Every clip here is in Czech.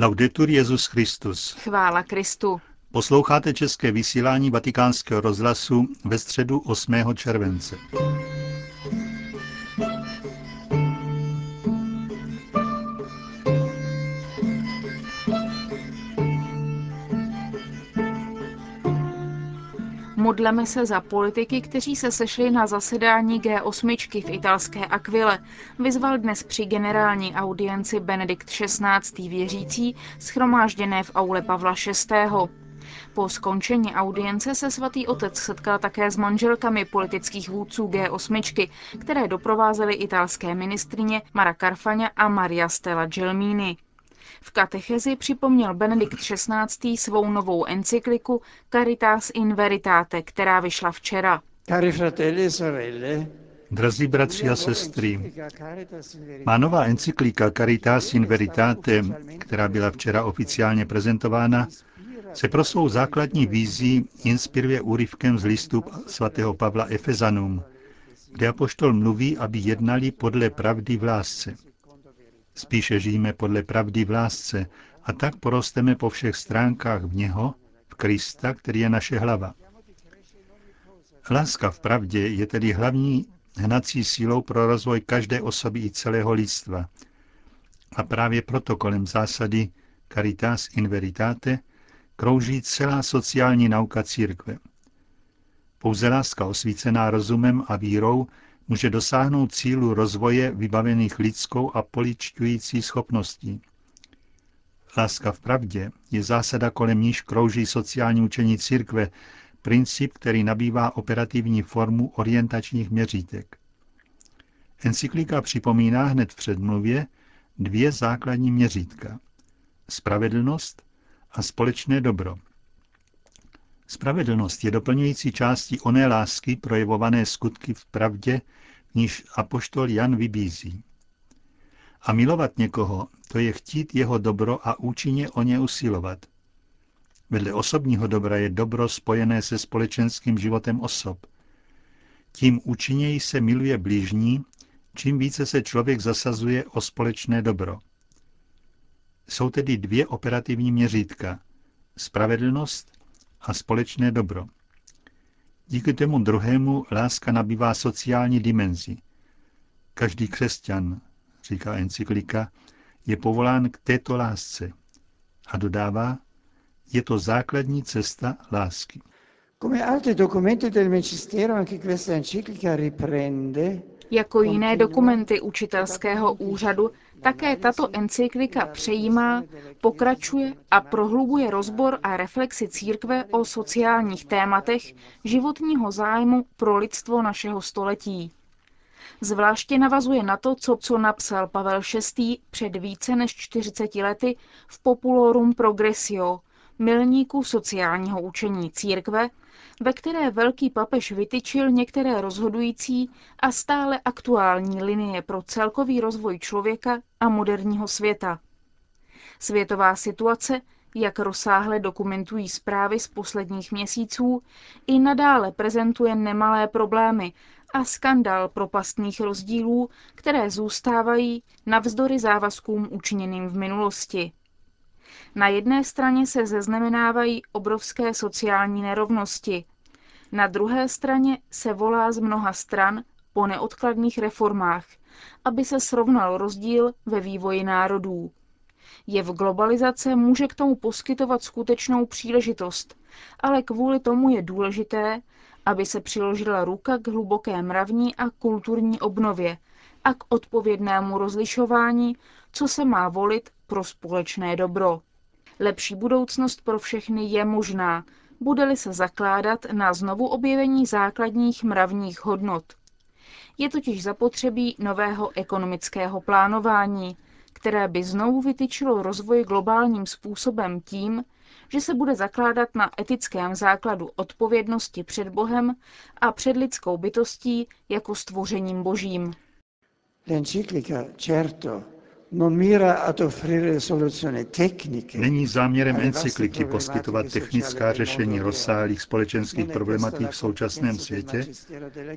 Laudetur Jezus Christus. Chvála Kristu. Posloucháte české vysílání Vatikánského rozhlasu ve středu 8. července. Modleme se za politiky, kteří se sešli na zasedání G8 v italské Aquile. Vyzval dnes při generální audienci Benedikt XVI. věřící, schromážděné v aule Pavla VI. Po skončení audience se svatý otec setkal také s manželkami politických vůdců G8, které doprovázely italské ministrině Mara Carfagna a Maria Stella Gelmini. V katechezi připomněl Benedikt XVI. svou novou encykliku Caritas in Veritate, která vyšla včera. E Drazí bratři a sestry, má nová encyklika Caritas in Veritate, která byla včera oficiálně prezentována, se pro svou základní vízí inspiruje úryvkem z listu svatého Pavla Efezanum, kde apoštol mluví, aby jednali podle pravdy v lásce. Spíše žijeme podle pravdy v lásce a tak porosteme po všech stránkách v něho, v Krista, který je naše hlava. Láska v pravdě je tedy hlavní hnací sílou pro rozvoj každé osoby i celého lidstva. A právě proto kolem zásady Caritas in Veritate krouží celá sociální nauka církve. Pouze láska osvícená rozumem a vírou může dosáhnout cílu rozvoje vybavených lidskou a poličťující schopností. Láska v pravdě je zásada, kolem níž krouží sociální učení církve, princip, který nabývá operativní formu orientačních měřítek. Encyklika připomíná hned v předmluvě dvě základní měřítka. Spravedlnost a společné dobro. Spravedlnost je doplňující částí oné lásky projevované skutky v pravdě, níž apoštol Jan vybízí. A milovat někoho, to je chtít jeho dobro a účinně o ně usilovat. Vedle osobního dobra je dobro spojené se společenským životem osob. Tím účinněji se miluje blížní, čím více se člověk zasazuje o společné dobro. Jsou tedy dvě operativní měřítka. Spravedlnost a společné dobro. Díky tomu druhému láska nabývá sociální dimenzi. Každý křesťan, říká encyklika, je povolán k této lásce. A dodává, je to základní cesta lásky. Come altri documenti del Magistero, anche questa enciclica riprende jako jiné dokumenty učitelského úřadu, také tato encyklika přejímá, pokračuje a prohlubuje rozbor a reflexi církve o sociálních tématech životního zájmu pro lidstvo našeho století. Zvláště navazuje na to, co, co napsal Pavel VI. před více než 40 lety v Populorum Progressio, milníku sociálního učení církve, ve které velký papež vytyčil některé rozhodující a stále aktuální linie pro celkový rozvoj člověka a moderního světa. Světová situace, jak rozsáhle dokumentují zprávy z posledních měsíců, i nadále prezentuje nemalé problémy a skandal propastných rozdílů, které zůstávají navzdory závazkům učiněným v minulosti. Na jedné straně se zeznamenávají obrovské sociální nerovnosti, na druhé straně se volá z mnoha stran po neodkladných reformách, aby se srovnal rozdíl ve vývoji národů. Je v globalizace může k tomu poskytovat skutečnou příležitost, ale kvůli tomu je důležité, aby se přiložila ruka k hluboké mravní a kulturní obnově a k odpovědnému rozlišování, co se má volit pro společné dobro. Lepší budoucnost pro všechny je možná, bude-li se zakládat na znovu objevení základních mravních hodnot. Je totiž zapotřebí nového ekonomického plánování, které by znovu vytyčilo rozvoj globálním způsobem tím, že se bude zakládat na etickém základu odpovědnosti před Bohem a před lidskou bytostí jako stvořením božím. L'enciclica, certo, Není záměrem encykliky poskytovat technická řešení rozsáhlých společenských problematik v současném světě.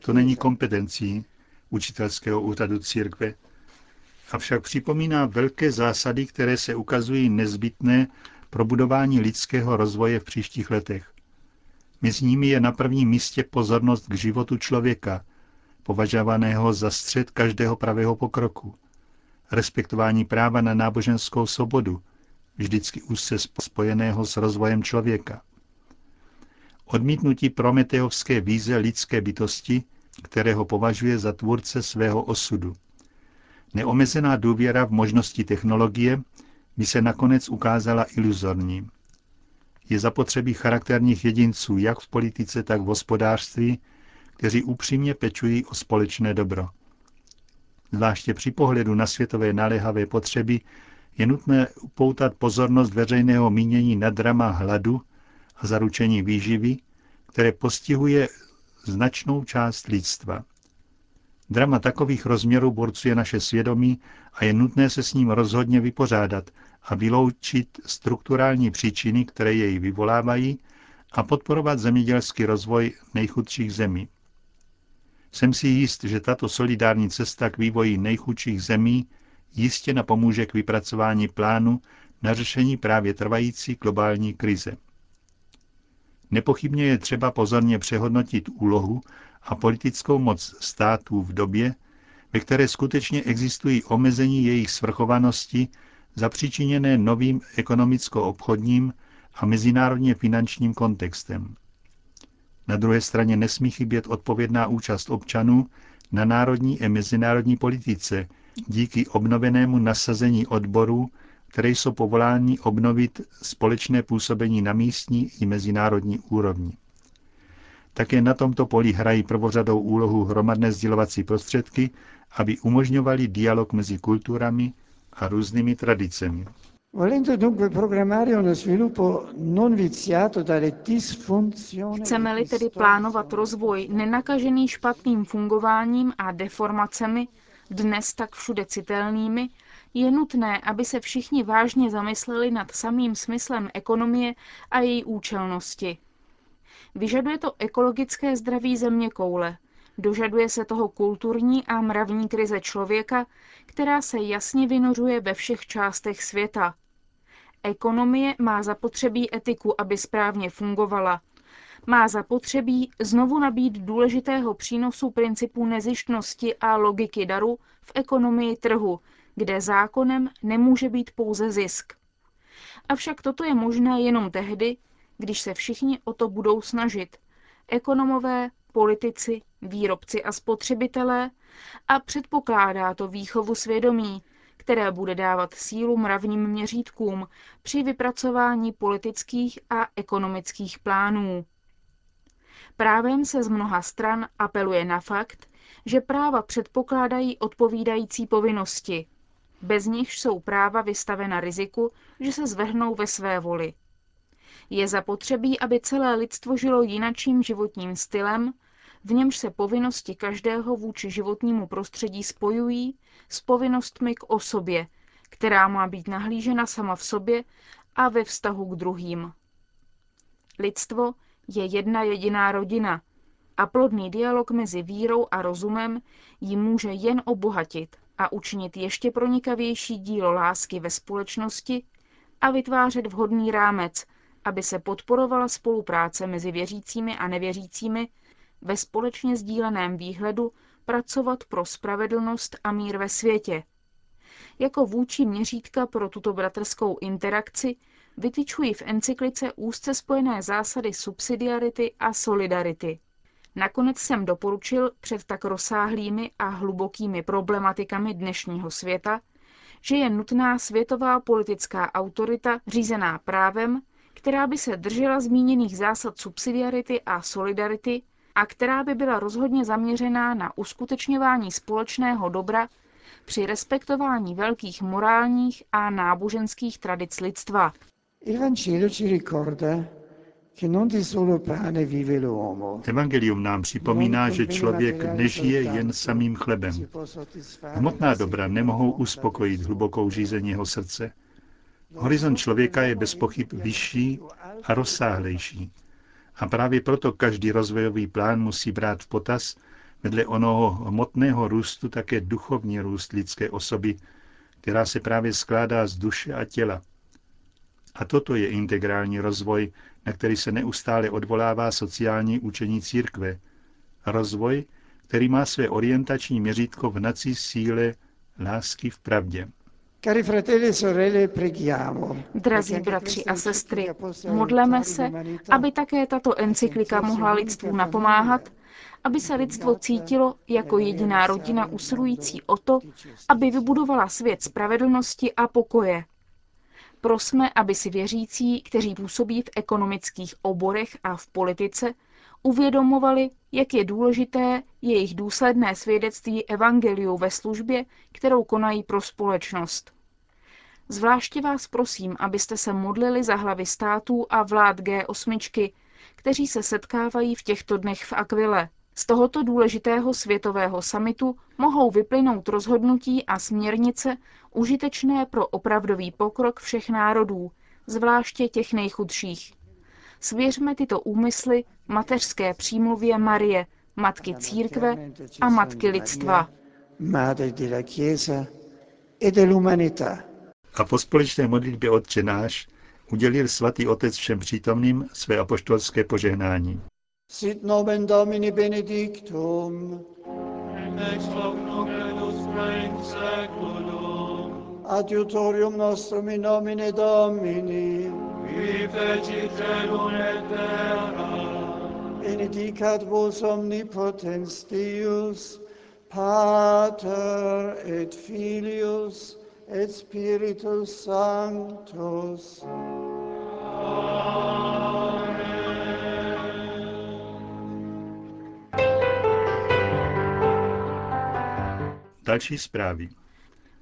To není kompetencí učitelského úřadu církve, avšak připomíná velké zásady, které se ukazují nezbytné pro budování lidského rozvoje v příštích letech. Mezi nimi je na prvním místě pozornost k životu člověka, považovaného za střed každého pravého pokroku. Respektování práva na náboženskou svobodu, vždycky úzce spojeného s rozvojem člověka. Odmítnutí prometeovské víze lidské bytosti, kterého považuje za tvůrce svého osudu. Neomezená důvěra v možnosti technologie by se nakonec ukázala iluzorní. Je zapotřebí charakterních jedinců jak v politice, tak v hospodářství, kteří upřímně pečují o společné dobro. Zvláště při pohledu na světové naléhavé potřeby je nutné upoutat pozornost veřejného mínění na drama hladu a zaručení výživy, které postihuje značnou část lidstva. Drama takových rozměrů borcuje naše svědomí a je nutné se s ním rozhodně vypořádat a vyloučit strukturální příčiny, které jej vyvolávají a podporovat zemědělský rozvoj nejchudších zemí. Jsem si jist, že tato solidární cesta k vývoji nejchudších zemí jistě napomůže k vypracování plánu na řešení právě trvající globální krize. Nepochybně je třeba pozorně přehodnotit úlohu a politickou moc států v době, ve které skutečně existují omezení jejich svrchovanosti zapříčiněné novým ekonomicko-obchodním a mezinárodně finančním kontextem. Na druhé straně nesmí chybět odpovědná účast občanů na národní i mezinárodní politice díky obnovenému nasazení odborů, které jsou povoláni obnovit společné působení na místní i mezinárodní úrovni. Také na tomto poli hrají prvořadou úlohu hromadné sdělovací prostředky, aby umožňovali dialog mezi kulturami a různými tradicemi. Chceme-li tedy plánovat rozvoj nenakažený špatným fungováním a deformacemi, dnes tak všude citelnými, je nutné, aby se všichni vážně zamysleli nad samým smyslem ekonomie a její účelnosti. Vyžaduje to ekologické zdraví země koule. Dožaduje se toho kulturní a mravní krize člověka, která se jasně vynořuje ve všech částech světa. Ekonomie má zapotřebí etiku, aby správně fungovala. Má zapotřebí znovu nabít důležitého přínosu principů nezištnosti a logiky daru v ekonomii trhu, kde zákonem nemůže být pouze zisk. Avšak toto je možné jenom tehdy, když se všichni o to budou snažit. Ekonomové, politici, výrobci a spotřebitelé a předpokládá to výchovu svědomí, které bude dávat sílu mravním měřítkům při vypracování politických a ekonomických plánů. Právem se z mnoha stran apeluje na fakt, že práva předpokládají odpovídající povinnosti. Bez nich jsou práva vystavena riziku, že se zvrhnou ve své voli. Je zapotřebí, aby celé lidstvo žilo jinačím životním stylem, v němž se povinnosti každého vůči životnímu prostředí spojují s povinnostmi k osobě, která má být nahlížena sama v sobě a ve vztahu k druhým. Lidstvo je jedna jediná rodina a plodný dialog mezi vírou a rozumem ji může jen obohatit a učinit ještě pronikavější dílo lásky ve společnosti a vytvářet vhodný rámec, aby se podporovala spolupráce mezi věřícími a nevěřícími ve společně sdíleném výhledu pracovat pro spravedlnost a mír ve světě. Jako vůči měřítka pro tuto bratrskou interakci vytyčují v encyklice úzce spojené zásady subsidiarity a solidarity. Nakonec jsem doporučil před tak rozsáhlými a hlubokými problematikami dnešního světa, že je nutná světová politická autorita řízená právem, která by se držela zmíněných zásad subsidiarity a solidarity a která by byla rozhodně zaměřená na uskutečňování společného dobra při respektování velkých morálních a náboženských tradic lidstva. Evangelium nám připomíná, že člověk nežije jen samým chlebem. Hmotná dobra nemohou uspokojit hlubokou žízeň jeho srdce. Horizont člověka je bez pochyb vyšší a rozsáhlejší. A právě proto každý rozvojový plán musí brát v potaz vedle onoho hmotného růstu také duchovní růst lidské osoby která se právě skládá z duše a těla. A toto je integrální rozvoj, na který se neustále odvolává sociální učení církve. Rozvoj, který má své orientační měřítko v nací síle lásky v pravdě. E Drazí bratři a sestry, modleme se, aby také tato encyklika mohla lidstvu napomáhat, aby se lidstvo cítilo jako jediná rodina usilující o to, aby vybudovala svět spravedlnosti a pokoje. Prosme, aby si věřící, kteří působí v ekonomických oborech a v politice, uvědomovali, jak je důležité jejich důsledné svědectví evangeliu ve službě, kterou konají pro společnost. Zvláště vás prosím, abyste se modlili za hlavy států a vlád G8, kteří se setkávají v těchto dnech v Akvile. Z tohoto důležitého světového samitu mohou vyplynout rozhodnutí a směrnice užitečné pro opravdový pokrok všech národů, zvláště těch nejchudších. Svěřme tyto úmysly mateřské přímluvě Marie, matky církve a matky lidstva. A po společné modlitbě Otče náš udělil svatý Otec všem přítomným své apoštolské požehnání. Sit nomen Domini benedictum. Ex hoc nunc et usque in seculum. Adiutorium nostrum in nomine Domini. Qui feci celum et terra. Benedicat vos omnipotens Deus, Pater et Filius et Spiritus Sanctus. Další zprávy.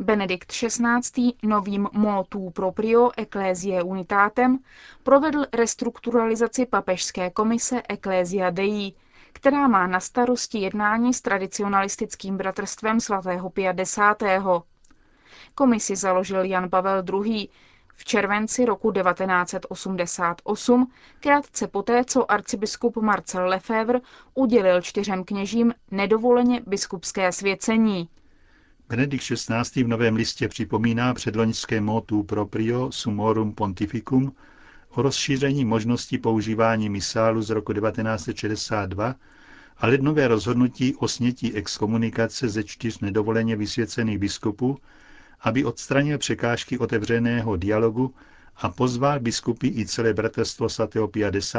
Benedikt XVI. novým motu proprio Ecclesiae Unitatem provedl restrukturalizaci papežské komise Ecclesia Dei, která má na starosti jednání s tradicionalistickým bratrstvem svatého Pia X. Komisi založil Jan Pavel II. v červenci roku 1988, krátce poté, co arcibiskup Marcel Lefebvre udělil čtyřem kněžím nedovoleně biskupské svěcení. Benedikt XVI. v Novém listě připomíná předloňské motu proprio sumorum pontificum o rozšíření možností používání misálu z roku 1962 a lednové rozhodnutí o snětí exkomunikace ze čtyř nedovoleně vysvěcených biskupů, aby odstranil překážky otevřeného dialogu a pozval biskupy i celé bratrstvo svatého Pia X.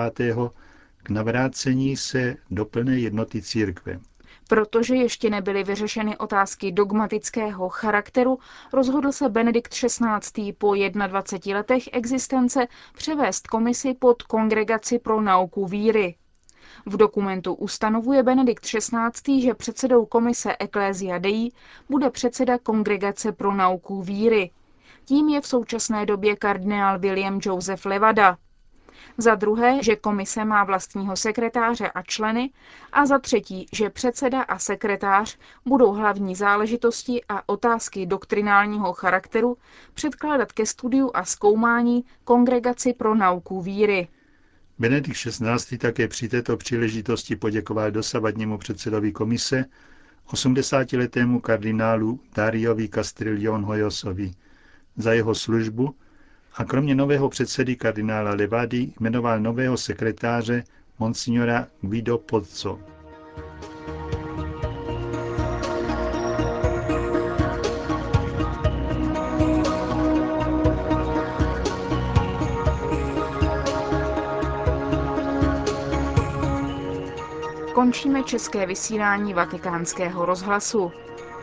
k navrácení se do plné jednoty církve. Protože ještě nebyly vyřešeny otázky dogmatického charakteru, rozhodl se Benedikt XVI. po 21 letech existence převést komisi pod Kongregaci pro nauku víry. V dokumentu ustanovuje Benedikt XVI., že předsedou komise Ecclesia Dei bude předseda Kongregace pro nauku víry. Tím je v současné době kardinál William Joseph Levada za druhé, že komise má vlastního sekretáře a členy a za třetí, že předseda a sekretář budou hlavní záležitosti a otázky doktrinálního charakteru předkládat ke studiu a zkoumání Kongregaci pro nauku víry. Benedikt XVI. také při této příležitosti poděkoval dosavadnímu předsedovi komise, 80-letému kardinálu Dariovi Castrillon Hoyosovi, za jeho službu a kromě nového předsedy kardinála Levady jmenoval nového sekretáře monsignora Guido Pozzo. Končíme české vysílání vatikánského rozhlasu.